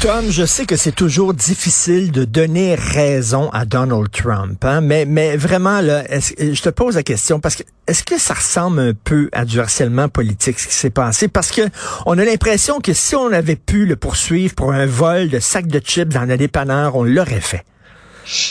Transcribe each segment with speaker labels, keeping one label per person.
Speaker 1: Tom, je sais que c'est toujours difficile de donner raison à Donald Trump, hein, mais, mais vraiment, là, je te pose la question parce que est-ce que ça ressemble un peu à du harcèlement politique ce qui s'est passé? Parce que on a l'impression que si on avait pu le poursuivre pour un vol de sacs de chips dans la dépanneur, on l'aurait fait.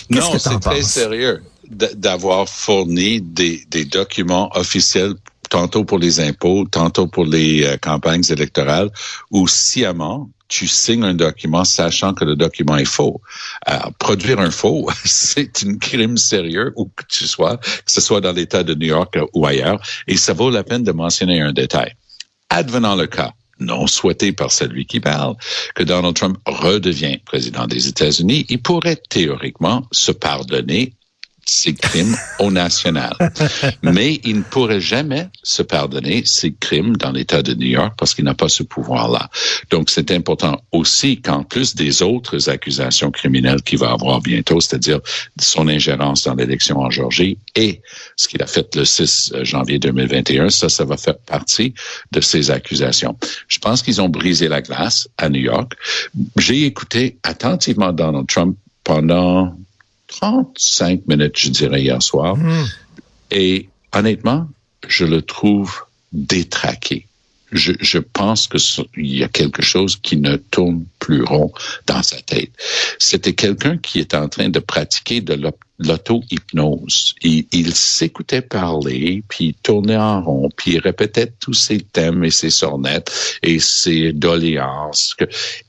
Speaker 2: Non, c'est très sérieux d'avoir fourni des, des documents officiels tantôt pour les impôts, tantôt pour les euh, campagnes électorales, ou sciemment tu signes un document sachant que le document est faux. Euh, produire un faux, c'est un crime sérieux où que tu sois, que ce soit dans l'État de New York ou ailleurs, et ça vaut la peine de mentionner un détail. Advenant le cas, non souhaité par celui qui parle, que Donald Trump redevient président des États-Unis, il pourrait théoriquement se pardonner ses crimes au national. Mais il ne pourrait jamais se pardonner ses crimes dans l'État de New York parce qu'il n'a pas ce pouvoir-là. Donc, c'est important aussi qu'en plus des autres accusations criminelles qu'il va avoir bientôt, c'est-à-dire son ingérence dans l'élection en Georgie et ce qu'il a fait le 6 janvier 2021, ça, ça va faire partie de ces accusations. Je pense qu'ils ont brisé la glace à New York. J'ai écouté attentivement Donald Trump pendant 35 minutes, je dirais, hier soir. Hmm. Et honnêtement, je le trouve détraqué. Je, je pense qu'il y a quelque chose qui ne tourne plus rond dans sa tête. C'était quelqu'un qui est en train de pratiquer de l'auto-hypnose. Il, il s'écoutait parler, puis il tournait en rond, puis il répétait tous ses thèmes et ses sornettes et ses doléances.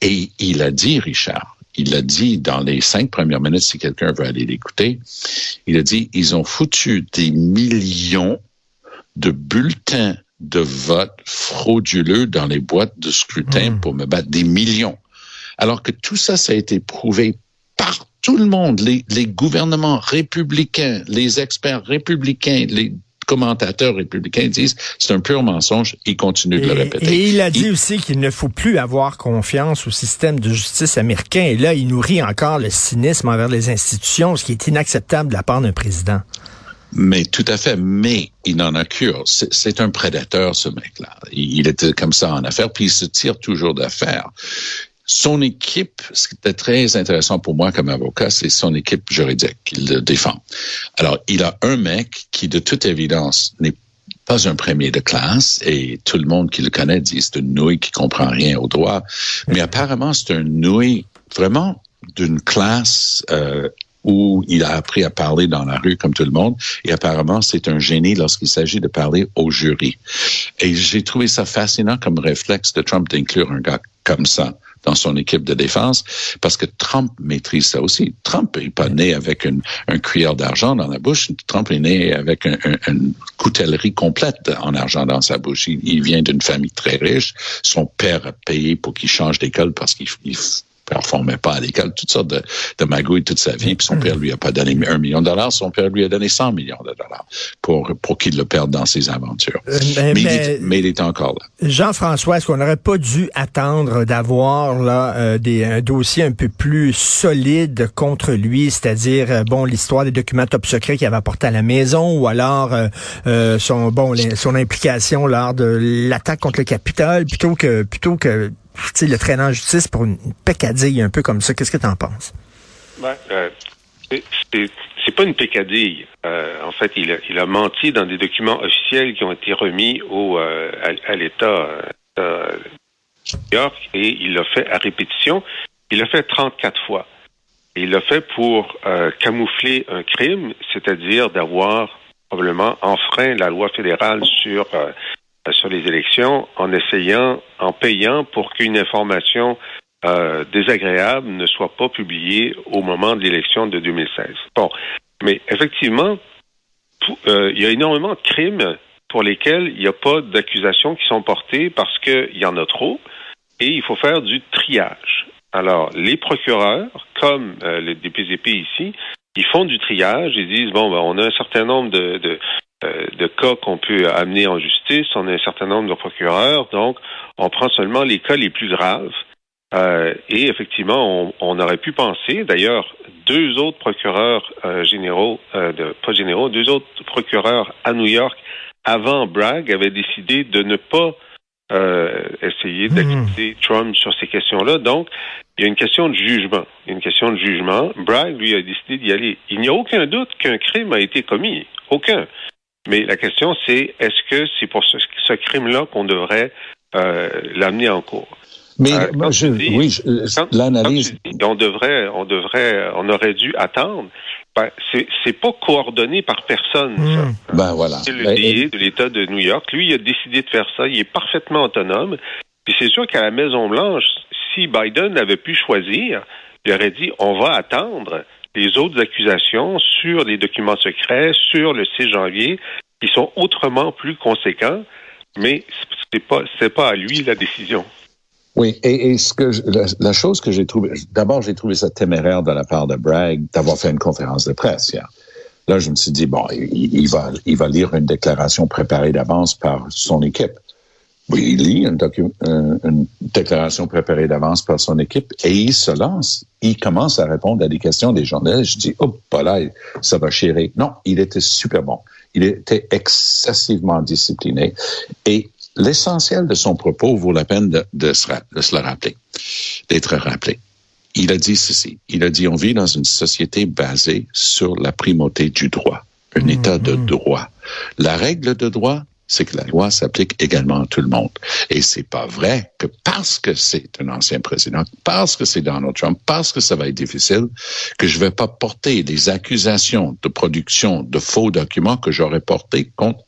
Speaker 2: Et il a dit, Richard, il a dit dans les cinq premières minutes, si quelqu'un veut aller l'écouter, il a dit, ils ont foutu des millions de bulletins de vote frauduleux dans les boîtes de scrutin hmm. pour me battre des millions. Alors que tout ça, ça a été prouvé par tout le monde, les, les gouvernements républicains, les experts républicains, les commentateurs républicains disent c'est un pur mensonge. Il continue de le répéter.
Speaker 1: Et il a dit aussi qu'il ne faut plus avoir confiance au système de justice américain. Et là, il nourrit encore le cynisme envers les institutions, ce qui est inacceptable de la part d'un président.
Speaker 2: Mais tout à fait, mais il n'en a cure. C'est un prédateur, ce mec-là. Il était comme ça en affaires, puis il se tire toujours d'affaires. Son équipe, ce qui était très intéressant pour moi comme avocat, c'est son équipe juridique qu'il le défend. Alors, il a un mec qui, de toute évidence, n'est pas un premier de classe et tout le monde qui le connaît dit c'est une nouille qui comprend rien au droit. Mais apparemment, c'est un nouille vraiment d'une classe euh, où il a appris à parler dans la rue comme tout le monde. Et apparemment, c'est un génie lorsqu'il s'agit de parler au jury. Et j'ai trouvé ça fascinant comme réflexe de Trump d'inclure un gars comme ça dans son équipe de défense, parce que Trump maîtrise ça aussi. Trump n'est pas né avec une, un cuillère d'argent dans la bouche. Trump est né avec un, une coutellerie complète en argent dans sa bouche. Il, il vient d'une famille très riche. Son père a payé pour qu'il change d'école parce qu'il performait pas à l'école, toutes sortes de, de magouilles toute sa vie, puis son père lui a pas donné un million de dollars, son père lui a donné 100 millions de dollars pour, pour qu'il le perde dans ses aventures. Euh, mais, mais, il est, encore là.
Speaker 1: Jean-François, est-ce qu'on n'aurait pas dû attendre d'avoir là euh, des, un dossier un peu plus solide contre lui, c'est-à-dire euh, bon l'histoire des documents top secrets qu'il avait apportés à la maison, ou alors son bon son implication lors de l'attaque contre le Capitole, plutôt que plutôt que le traînant en justice pour une peccadille un peu comme ça. Qu'est-ce que tu en penses?
Speaker 3: Ben, c'est pas une peccadille. Euh, en fait, il a, menti dans des documents officiels qui ont été remis au, euh, à, l'État euh, New York et il l'a fait à répétition. Il l'a fait 34 fois. Il l'a fait pour camoufler un crime, c'est-à-dire d'avoir probablement enfreint la loi fédérale sur les élections en essayant, en payant pour qu'une information euh, désagréable ne soit pas publiée au moment de l'élection de 2016. Bon, mais effectivement, euh, il y a énormément de crimes pour lesquels il n'y a pas d'accusations qui sont portées parce qu'il y en a trop et il faut faire du triage. Alors, les procureurs, comme le DPZP ici, ils font du triage, ils disent, bon, ben, on a un certain nombre de, euh, de cas qu'on peut amener en justice. On a un certain nombre de procureurs, donc on prend seulement les cas les plus graves et effectivement, on, aurait pu penser, d'ailleurs, deux autres procureurs généraux, de, pas généraux, deux autres procureurs à New York avant Bragg avaient décidé de ne pas essayer hmm. d'acquitter Trump sur ces questions-là. Donc, il y a une question de jugement. Il y a une question de jugement. Bragg, lui, a décidé d'y aller. Il n'y a aucun doute qu'un crime a été commis. Aucun. Mais la question, c'est est-ce que c'est pour ce, crime-là qu'on devrait euh, l'amener en cours?
Speaker 2: Mais euh, moi, je, oui, l'analyse.
Speaker 3: On devrait, on devrait, on aurait dû attendre. Ben, c'est pas coordonné par personne.
Speaker 2: Hmm. Ben voilà.
Speaker 3: C'est le ben, de l'État de New York. Lui, il a décidé de faire ça. Il est parfaitement autonome. Puis c'est sûr qu'à la Maison Blanche, si Biden n'avait pu choisir, il aurait dit on va attendre les autres accusations sur les documents secrets, sur le 6 janvier, qui sont autrement plus conséquents, mais c'est pas c'est pas à lui la décision.
Speaker 2: Oui, et, ce que la, chose que j'ai trouvé, d'abord j'ai trouvé ça téméraire de la part de Bragg d'avoir fait une conférence de presse hier. Là, je me suis dit bon, il va il va lire une déclaration préparée d'avance par son équipe. Oui, il lit une, déclaration préparée d'avance par son équipe et il se lance. Il commence à répondre à des questions des journalistes. Je dis, oh, pas là, ça va chérir. Non, il était super bon. Il était excessivement discipliné et l'essentiel de son propos vaut la peine de, de, se, de se le rappeler, d'être rappelé. Il a dit ceci. Il a dit, on vit dans une société basée sur la primauté du droit, un mm-hmm. état de droit. La règle de droit, c'est que la loi s'applique également à tout le monde. Et c'est pas vrai que parce que c'est un ancien président, parce que c'est Donald Trump, parce que ça va être difficile, que je vais pas porter des accusations de production de faux documents que j'aurais porté contre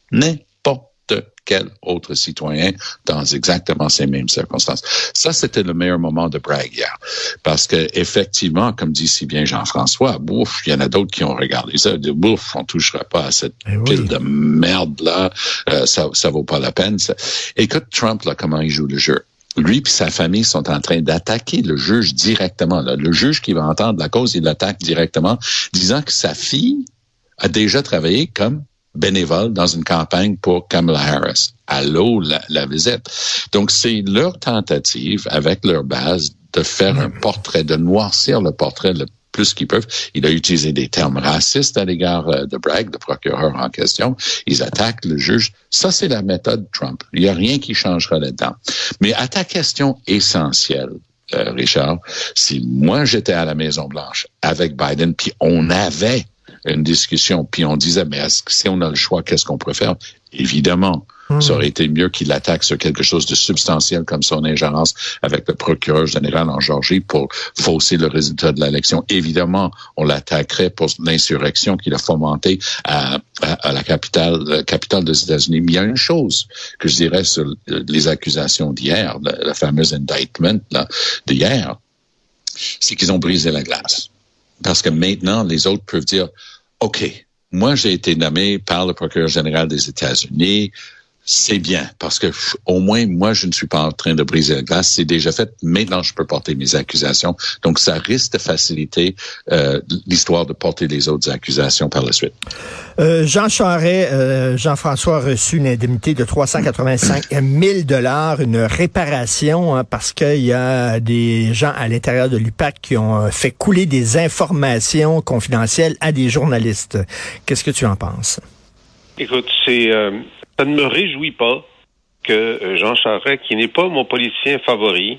Speaker 2: quel autre citoyen dans exactement ces mêmes circonstances. Ça, c'était le meilleur moment de Bragg hier. Parce que, effectivement, comme dit si bien Jean-François, bouf, il y en a d'autres qui ont regardé ça, de bouf, on touchera pas à cette eh pile de merde-là, euh, ça, ça vaut pas la peine. Écoute Trump, là, comment il joue le jeu lui et sa famille sont en train d'attaquer le juge directement. Le juge qui va entendre la cause, il l'attaque directement, disant que sa fille a déjà travaillé comme bénévole dans une campagne pour Kamala Harris. Allô, la, la visite. Donc, c'est leur tentative, avec leur base, de faire un portrait, de noircir le portrait le plus qu'ils peuvent. Il a utilisé des termes racistes à l'égard euh, de Bragg, le procureur en question. Ils attaquent le juge. Ça, c'est la méthode Trump. Il n'y a rien qui changera là-dedans. Mais à ta question essentielle, euh, Richard, si moi j'étais à la Maison Blanche avec Biden, puis on avait une discussion, puis on disait, mais est-ce que si on a le choix, qu'est-ce qu'on préfère? Évidemment, hmm. ça aurait été mieux qu'il attaque sur quelque chose de substantiel comme son ingérence avec le procureur général en Georgie pour fausser le résultat de l'élection. Évidemment, on l'attaquerait pour l'insurrection qu'il a fomentée à, la capitale, la capitale des États-Unis. Mais il y a une chose que je dirais sur les accusations d'hier, la, fameuse indictment d'hier, c'est qu'ils ont brisé la glace. Parce que maintenant, les autres peuvent dire, OK, moi, j'ai été nommé par le procureur général des États-Unis c'est bien parce que au moins moi je ne suis pas en train de briser la glace, c'est déjà fait. Maintenant je peux porter mes accusations, donc ça risque de faciliter euh, l'histoire de porter les autres accusations par la suite.
Speaker 1: Euh, Jean Charest, euh, Jean-François a reçu une indemnité de 385 000 dollars, une réparation hein, parce qu'il y a des gens à l'intérieur de l'UPAC qui ont fait couler des informations confidentielles à des journalistes. Qu'est-ce que tu en penses?
Speaker 3: Écoute, c'est ça ne me réjouit pas que euh, Jean Charest, qui n'est pas mon politicien favori,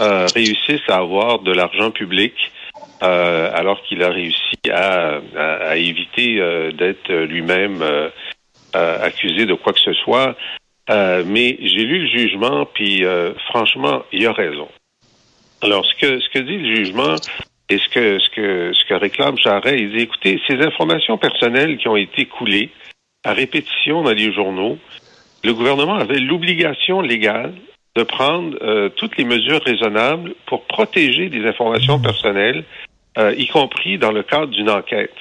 Speaker 3: euh, réussisse à avoir de l'argent public euh, alors qu'il a réussi à, éviter d'être lui-même accusé de quoi que ce soit. mais j'ai lu le jugement, puis franchement, il a raison. Alors, ce que, ce que dit le jugement, et ce que, ce que, ce que réclame Charest, il dit, écoutez, ces informations personnelles qui ont été coulées, à répétition dans les journaux, le gouvernement avait l'obligation légale de prendre euh, toutes les mesures raisonnables pour protéger des informations personnelles, euh, y compris dans le cadre d'une enquête.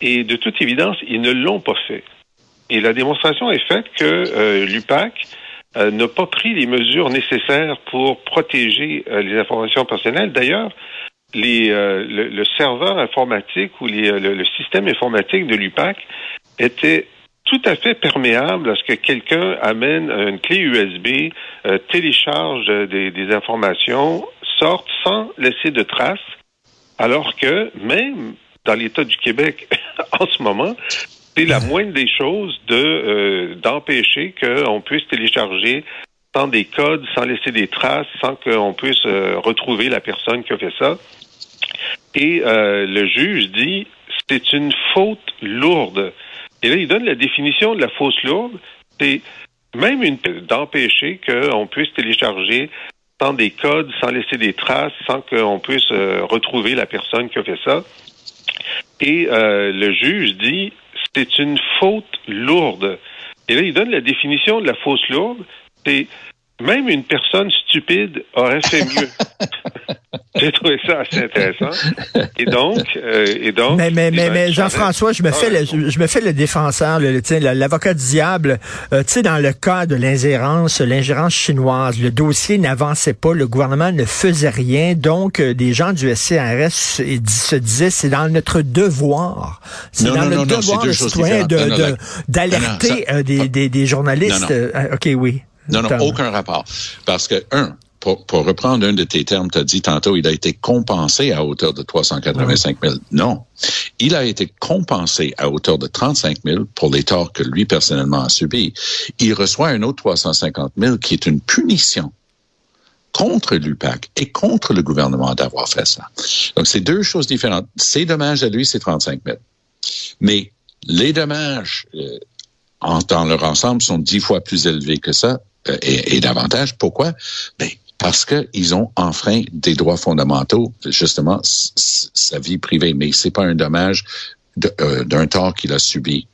Speaker 3: Et de toute évidence, ils ne l'ont pas fait. Et la démonstration est faite que euh, l'UPAC n'a pas pris les mesures nécessaires pour protéger les informations personnelles. D'ailleurs, les, le, serveur informatique ou le, le, système informatique de l'UPAC était tout à fait perméable à ce que quelqu'un amène une clé USB, euh, télécharge des, informations, sortent sans laisser de traces, alors que même dans l'État du Québec en ce moment, c'est la moindre des choses de euh, d'empêcher qu'on puisse télécharger sans des codes, sans laisser des traces, sans qu'on puisse euh, retrouver la personne qui a fait ça. Et euh, le juge dit c'est une faute lourde. Et là, il donne la définition de la fausse lourde. C'est même une d'empêcher qu'on puisse télécharger sans des codes, sans laisser des traces, sans qu'on puisse retrouver la personne qui a fait ça. Et le juge dit c'est une faute lourde. Et là, il donne la définition de la fausse lourde. C'est même une personne stupide aurait fait mieux. J'ai trouvé ça assez intéressant. Et donc, euh, et donc.
Speaker 1: Mais mais mais, mais Jean-François, je me fais le, je, me fais le défenseur, l'avocat du diable. Euh, tu sais, dans le cas de l'ingérence, l'ingérence chinoise, le dossier n'avançait pas, le gouvernement ne faisait rien, donc euh, des gens du SCRS se disaient c'est dans notre devoir, c'est dans notre devoir citoyen de d'alerter des, des, des journalistes. ok, oui.
Speaker 2: Non, non, aucun rapport. Parce que, un, pour, reprendre un de tes termes, tu as dit tantôt, il a été compensé à hauteur de 385 000. Non. Il a été compensé à hauteur de 35 000 pour les torts que lui personnellement a subis. Il reçoit un autre 350 000 qui est une punition contre l'UPAC et contre le gouvernement d'avoir fait ça. Donc, c'est deux choses différentes. Ses dommages à lui, c'est 35 000. Mais les dommages euh, en, dans leur ensemble sont dix fois plus élevés que ça euh, et, davantage. Pourquoi? Ben, parce qu'ils ont enfreint des droits fondamentaux, justement, sa vie privée. Mais c'est pas un dommage euh, d'un tort qu'il a subi.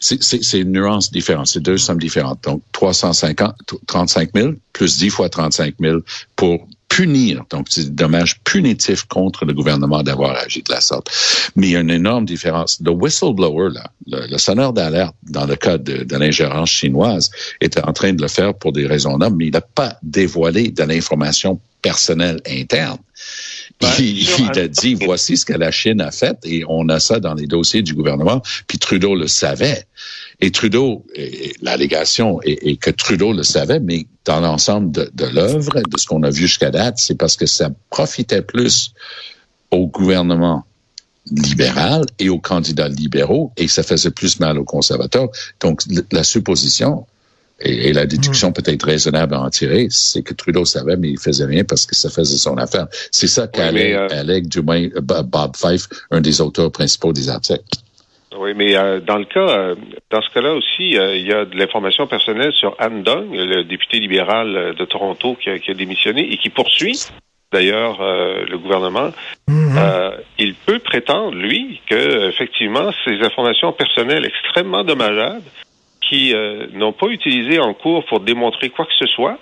Speaker 2: C'est une nuance différente, c'est deux sommes différentes. Donc, 350, 35 000 plus 10 fois 35 000 pour punir, donc c'est dommage punitif contre le gouvernement d'avoir agi de la sorte. Mais il y a une énorme différence. Le whistleblower, là, le, sonneur d'alerte, dans le cas de, de l'ingérence chinoise, était en train de le faire pour des raisons nobles, mais il n'a pas dévoilé de l'information personnelle interne. Ben, il, a dit, voici ce que la Chine a fait et on a ça dans les dossiers du gouvernement, puis Trudeau le savait. Et Trudeau, l'allégation est, que Trudeau le savait, mais dans l'ensemble de, de l'œuvre, de ce qu'on a vu jusqu'à date, c'est parce que ça profitait plus au gouvernement libéral et aux candidats libéraux et ça faisait plus mal aux conservateurs. Donc, la supposition, et, la déduction mm. peut-être raisonnable à en tirer, c'est que Trudeau savait, mais il faisait rien parce que ça faisait son affaire. C'est ça qu'allègue, du moins, Bob Fife, un des auteurs principaux des articles.
Speaker 3: Oui, mais euh, dans le cas, euh, dans ce cas-là aussi, euh, il y a de l'information personnelle sur Anne Dong, le député libéral de Toronto qui a, qui a démissionné et qui poursuit d'ailleurs le gouvernement. Mm-hmm. il peut prétendre, lui, que effectivement, ces informations personnelles extrêmement dommageables qui n'ont pas utilisé en cours pour démontrer quoi que ce soit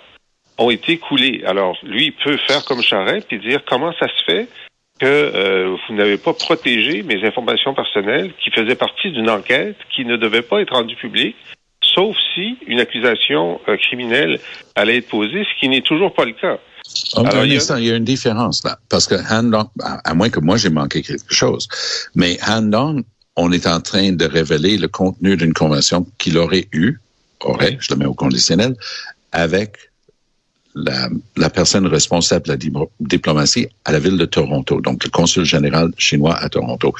Speaker 3: ont été coulées. Alors, lui, il peut faire comme Charest et dire comment ça se fait que euh, vous n'avez pas protégé mes informations personnelles qui faisaient partie d'une enquête qui ne devait pas être rendue publique, sauf si une accusation euh, criminelle allait être posée, ce qui n'est toujours pas le cas.
Speaker 2: Alors, il, y a... il y a une différence là, parce que Han à, moins que moi j'ai manqué quelque chose, mais Han on est en train de révéler le contenu d'une convention qu'il aurait eu, aurait, je le mets au conditionnel, avec la, personne responsable de la diplomatie à la ville de Toronto, donc le consul général chinois à Toronto.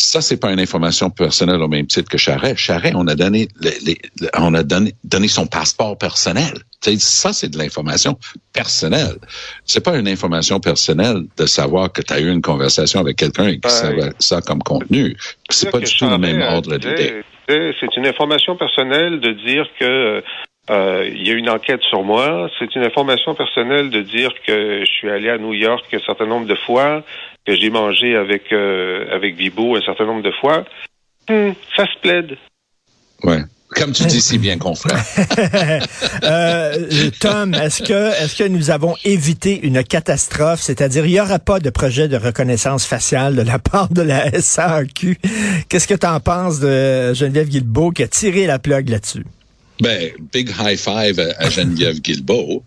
Speaker 2: Ça, c'est pas une information personnelle au même titre que Charret. Charret, on a donné, les, on a donné, donné son passeport personnel. ça, c'est de l'information personnelle. C'est pas une information personnelle de savoir que tu as eu une conversation avec quelqu'un et que ça, ça comme contenu. C'est pas du tout le même ordre d'idée.
Speaker 3: C'est une information personnelle de dire que euh, il y a une enquête sur moi. C'est une information personnelle de dire que je suis allé à New York un certain nombre de fois, que j'ai mangé avec euh, avec Vibo un certain nombre de fois. Hmm, ça se plaide.
Speaker 2: Ouais. Comme tu dis si bien qu'on
Speaker 1: euh, Tom, est-ce que est-ce que nous avons évité une catastrophe, c'est-à-dire il n'y aura pas de projet de reconnaissance faciale de la part de la SAQ Qu'est-ce que tu en penses de Geneviève Guilbeault qui a tiré la plug là-dessus?
Speaker 2: Ben, big high five à Geneviève Guilbeault.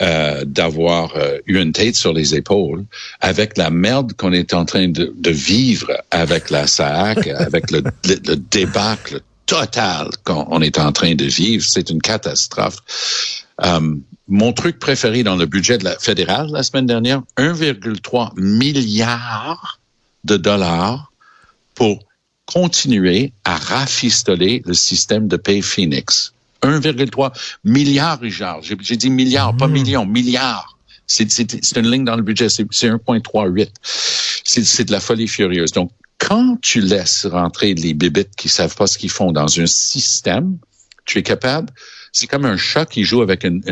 Speaker 2: Euh, d'avoir euh, eu une tête sur les épaules avec la merde qu'on est en train de, vivre avec la SAC, avec le, le, débâcle totale qu'on est en train de vivre. C'est une catastrophe. Euh, mon truc préféré dans le budget de la fédérale la semaine dernière, 1,3 milliard de dollars pour continuer à rafistoler le système de paye Phoenix. 1,3 milliard, Richard. J'ai dit milliard, pas mmh. million, milliard. C'est une ligne dans le budget, c'est 1,38. C'est de la folie furieuse. Donc, quand tu laisses rentrer les bébites qui savent pas ce qu'ils font dans un système, tu es capable c'est comme un chat qui joue avec une,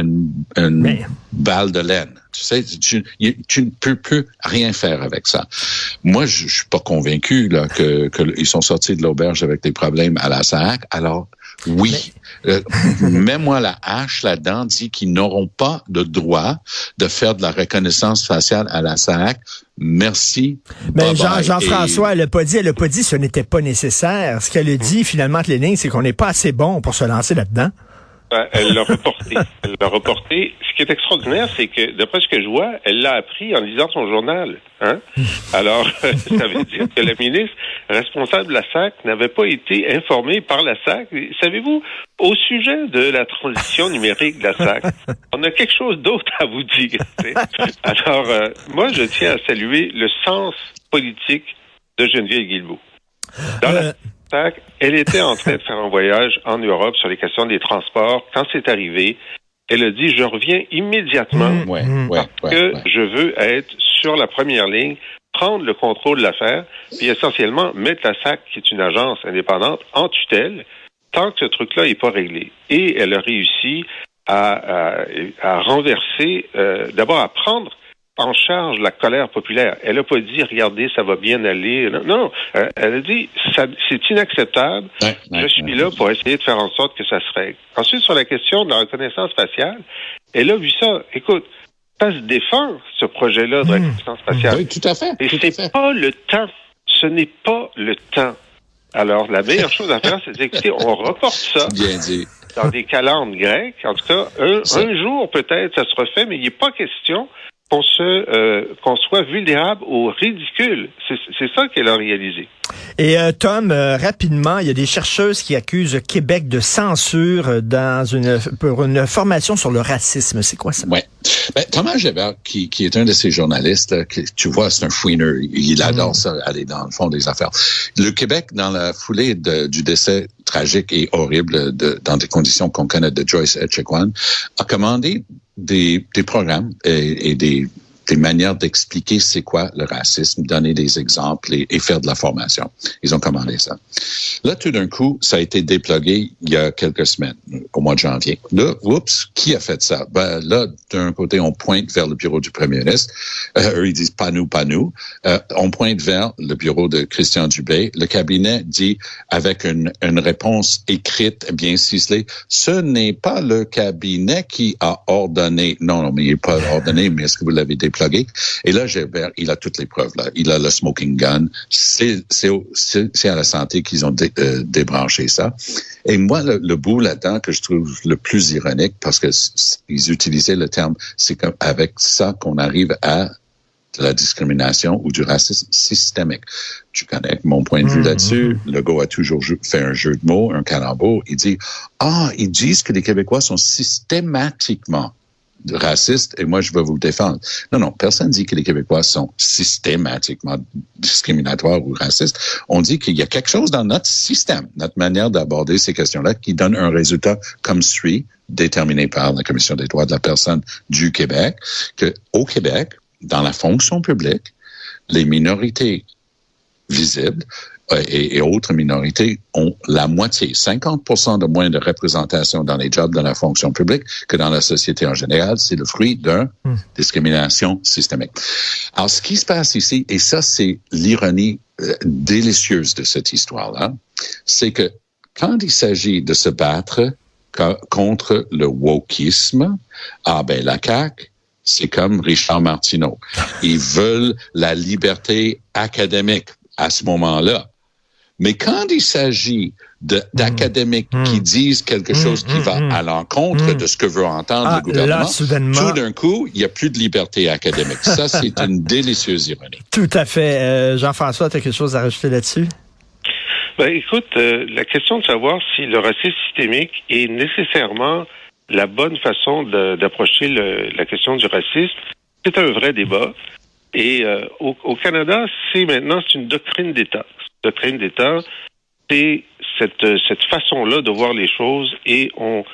Speaker 2: une, balle de laine. Tu sais, tu, ne peux plus rien faire avec ça. Moi, je, suis pas convaincu là que qu'ils sont sortis de l'auberge avec des problèmes à la SAC. Alors, oui, euh, mets-moi la hache là-dedans, dit qu'ils n'auront pas de droit de faire de la reconnaissance faciale à la SAC. Merci.
Speaker 1: Mais Jean, Jean-François, elle n'a pas dit, elle a pas dit ce n'était pas nécessaire. Ce qu'elle a dit finalement, Lénine, c'est qu'on n'est pas assez bon pour se lancer là-dedans.
Speaker 3: Ben, elle l'a reporté. Elle l'a reporté. Ce qui est extraordinaire, c'est que, d'après ce que je vois, elle l'a appris en lisant son journal. Hein? Alors, ça veut dire que la ministre responsable de la SAC n'avait pas été informée par la SAC. Savez-vous, au sujet de la transition numérique de la SAC, on a quelque chose d'autre à vous dire. Alors, euh, moi, je tiens à saluer le sens politique de Geneviève Guilbeault. Dans la elle était en train de faire un voyage en Europe sur les questions des transports. Quand c'est arrivé, elle a dit, je reviens immédiatement mmh, parce que je veux être sur la première ligne, prendre le contrôle de l'affaire, puis essentiellement mettre la SAC, qui est une agence indépendante, en tutelle, tant que ce truc-là n'est pas réglé. Et elle a réussi à, renverser, euh, d'abord à prendre en charge la colère populaire. Elle n'a pas dit, regardez, ça va bien aller. Non, non. Euh, elle a dit, c'est inacceptable. je suis là pour essayer de faire en sorte que ça se règle. Ensuite, sur la question de la reconnaissance faciale, elle a vu ça. Écoute, ça se défend, ce projet-là de hmm. reconnaissance faciale.
Speaker 2: Oui, tout à fait.
Speaker 3: Et c'est pas le temps. Ce n'est pas le temps. Alors, la meilleure chose à faire, c'est d'écouter, on reporte ça.
Speaker 2: Bien dit.
Speaker 3: Dans des calendes grecques. En tout cas, un, un jour, peut-être, ça se refait, mais il n'est pas question qu'on se euh, qu'on soit vulnérable au ridicule. C'est ça qu'elle a réalisé.
Speaker 1: Et euh, Tom, euh, rapidement, il y a des chercheuses qui accusent Québec de censure dans une pour une formation sur le racisme. C'est quoi ça?
Speaker 2: Ouais. Ben, Thomas Gébert, qui, qui est un de ces journalistes, qui, tu vois, c'est un fouineur. Il adore mm. ça, aller dans le fond des affaires. Le Québec, dans la foulée de, du décès tragique et horrible de, dans des conditions qu'on connaît de Joyce Etchequan, a commandé des, des programmes et, et des des manières d'expliquer c'est quoi le racisme, donner des exemples et, faire de la formation. Ils ont commandé ça. Là, tout d'un coup, ça a été déplogué il y a quelques semaines, au mois de janvier. Là, oups, qui a fait ça? Ben, là, d'un côté, on pointe vers le bureau du premier ministre. Euh, eux, ils disent pas nous, pas nous. Euh, on pointe vers le bureau de Christian Dubé. Le cabinet dit, avec une, une réponse écrite, bien ciselée, ce n'est pas le cabinet qui a ordonné. Non, non, mais il n'est pas ordonné, mais est-ce que vous l'avez déplogué? Et là, il a toutes les preuves. Là. Il a le smoking gun. C'est à la santé qu'ils ont euh, débranché ça. Et moi, le, bout là-dedans que je trouve le plus ironique, parce que ils utilisaient le terme, c'est avec ça qu'on arrive à de la discrimination ou du racisme systémique. Tu connais mon point de vue mm-hmm. là-dessus. Le gars a toujours fait un jeu de mots, un calembour. Il dit, ah, ils disent que les Québécois sont systématiquement raciste et moi je veux vous défendre. Non, non, personne dit que les Québécois sont systématiquement discriminatoires ou racistes. On dit qu'il y a quelque chose dans notre système, notre manière d'aborder ces questions-là qui donne un résultat comme suit, déterminé par la Commission des droits de la personne du Québec, que au Québec, dans la fonction publique, les minorités visibles euh, et, autres minorités ont la moitié, 50% de moins de représentation dans les jobs de la fonction publique que dans la société en général. C'est le fruit d'une hmm. discrimination systémique. Alors, ce qui se passe ici, et ça, c'est l'ironie euh, délicieuse de cette histoire-là, c'est que quand il s'agit de se battre contre le wokisme, ah ben la CAQ, c'est comme Richard Martineau. Ils veulent la liberté académique à ce moment-là. Mais quand il s'agit d'académiques hmm. qui disent quelque hmm. chose qui va hmm. à l'encontre de ce que veut entendre le ah, gouvernement, tout d'un coup, il n'y a plus de liberté académique. Ça, c'est une délicieuse ironie.
Speaker 1: Tout à fait. Euh, Jean-François, tu as quelque chose à rajouter là-dessus?
Speaker 3: Ben, écoute, euh, la question de savoir si le racisme systémique est nécessairement la bonne façon d'approcher la question du racisme, c'est un vrai débat. Et euh, au, Canada, c'est maintenant c'est une doctrine d'État. Doctrine d'État, c'est cette, cette façon-là de voir les choses et on,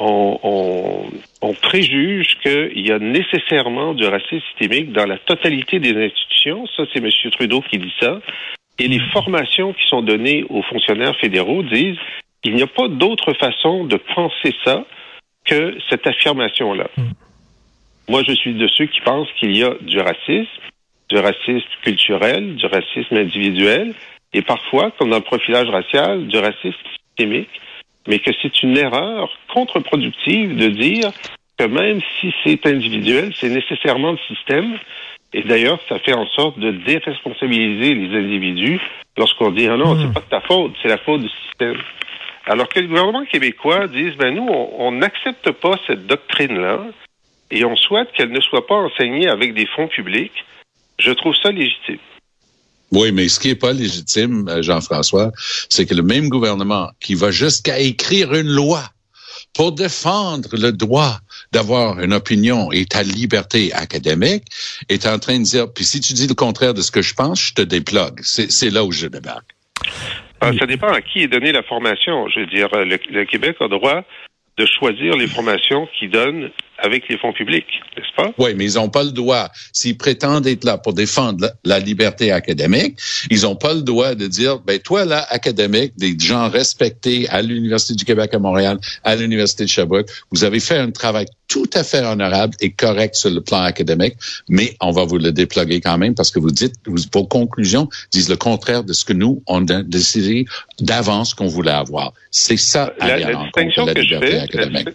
Speaker 3: on, on, préjuge qu'il y a nécessairement du racisme systémique dans la totalité des institutions. Ça, c'est M. Trudeau qui dit ça. Et les formations qui sont données aux fonctionnaires fédéraux disent qu'il n'y a pas d'autre façon de penser ça que cette affirmation-là. Hmm. Moi, je suis de ceux qui pensent qu'il y a du racisme, du racisme culturel, du racisme individuel, et parfois, comme dans le profilage racial, du racisme systémique, mais que c'est une erreur contre-productive de dire que même si c'est individuel, c'est nécessairement le système. Et d'ailleurs, ça fait en sorte de déresponsabiliser les individus lorsqu'on dit ah non, c'est hmm. pas de ta faute, c'est la faute du système. Alors que le gouvernement québécois dise ben nous, on n'accepte pas cette doctrine-là et on souhaite qu'elle ne soit pas enseignée avec des fonds publics. Je trouve ça légitime.
Speaker 2: Oui, mais ce qui est pas légitime, euh, Jean-François, c'est que le même gouvernement qui va jusqu'à écrire une loi pour défendre le droit d'avoir une opinion et ta liberté académique est en train de dire, puis si tu dis le contraire de ce que je pense, je te déplogue. C'est là où je débarque.
Speaker 3: Ah, ça dépend à qui est donnée la formation. Je veux dire, le, le Québec a droit de choisir les formations qu'il donne avec les fonds publics, n'est-ce pas?
Speaker 2: Oui, mais ils n'ont pas le droit. S'ils prétendent être là pour défendre la, liberté académique, ils n'ont pas le droit de dire, ben toi là, académique, des gens respectés à l'Université du Québec à Montréal, à l'Université de Sherbrooke, vous avez fait un travail tout à fait honorable et correct sur le plan académique, mais on va vous le déploguer quand même parce que vous dites, vos conclusions disent le contraire de ce que nous, on a décidé d'avance qu'on voulait avoir. C'est ça,
Speaker 3: la, la distinction la liberté académique.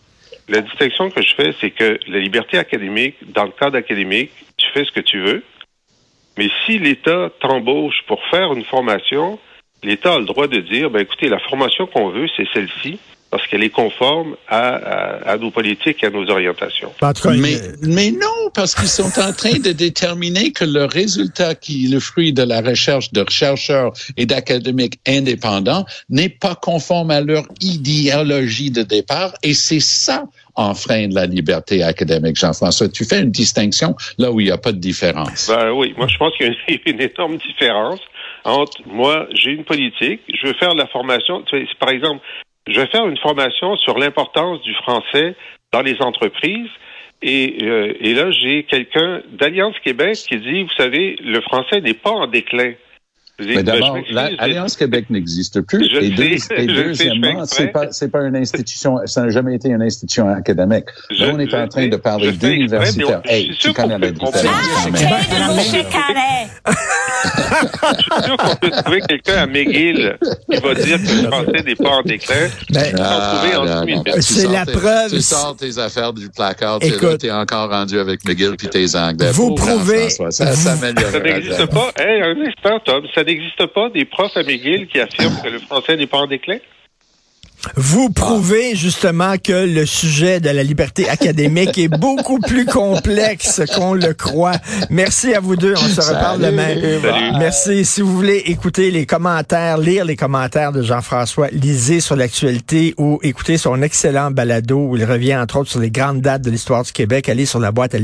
Speaker 3: La distinction que je fais, c'est que la liberté académique, dans le cadre académique, tu fais ce que tu veux, mais si l'État t'embauche pour faire une formation, l'État a le droit de dire, ben écoutez, la formation qu'on veut, c'est celle-ci, parce qu'elle est conforme à, nos politiques et à nos orientations.
Speaker 2: mais, mais non, parce qu'ils sont en train de déterminer que le résultat qui est le fruit de la recherche de chercheurs et d'académiques indépendants n'est pas conforme à leur idéologie de départ, et c'est ça enfreint la liberté académique, Jean-François. Tu fais une distinction là où il n'y a pas de différence.
Speaker 3: Ben oui, moi je pense qu'il y a une énorme différence entre moi, j'ai une politique, je veux faire de la formation. Par exemple, je vais faire une formation sur l'importance du français dans les entreprises. Et, euh, et là, j'ai quelqu'un d'Alliance Québec qui dit, vous savez, le français n'est pas en déclin.
Speaker 2: Mais d'abord, l'Alliance Québec n'existe plus. et, deuxièmement, c'est pas, c'est pas une institution, ça n'a jamais été une institution académique. Là, on est en train de parler d'universitaire. Hey, tu connais la différence.
Speaker 3: Je suis sûr qu'on peut trouver quelqu'un à McGill qui va dire que le français n'est pas en déclin. Ben,
Speaker 1: ah, c'est la preuve.
Speaker 2: Tu sors tes affaires du placard. Tu es encore rendu avec McGill puis tes anglais.
Speaker 1: Vous prouvez.
Speaker 3: Ça, ça n'existe pas. Hey, un instant, Tom. Ça n'existe pas des profs à McGill qui affirment que le français n'est pas en déclin?
Speaker 1: Vous prouvez justement que le sujet de la liberté académique est beaucoup plus complexe qu'on le croit. Merci à vous deux. On se reparle demain. Merci. Si vous voulez écouter les commentaires, lire les commentaires de Jean-François, lisez sur l'actualité ou écouter son excellent balado où il revient entre autres sur les grandes dates de l'histoire du Québec, allez sur la boîte à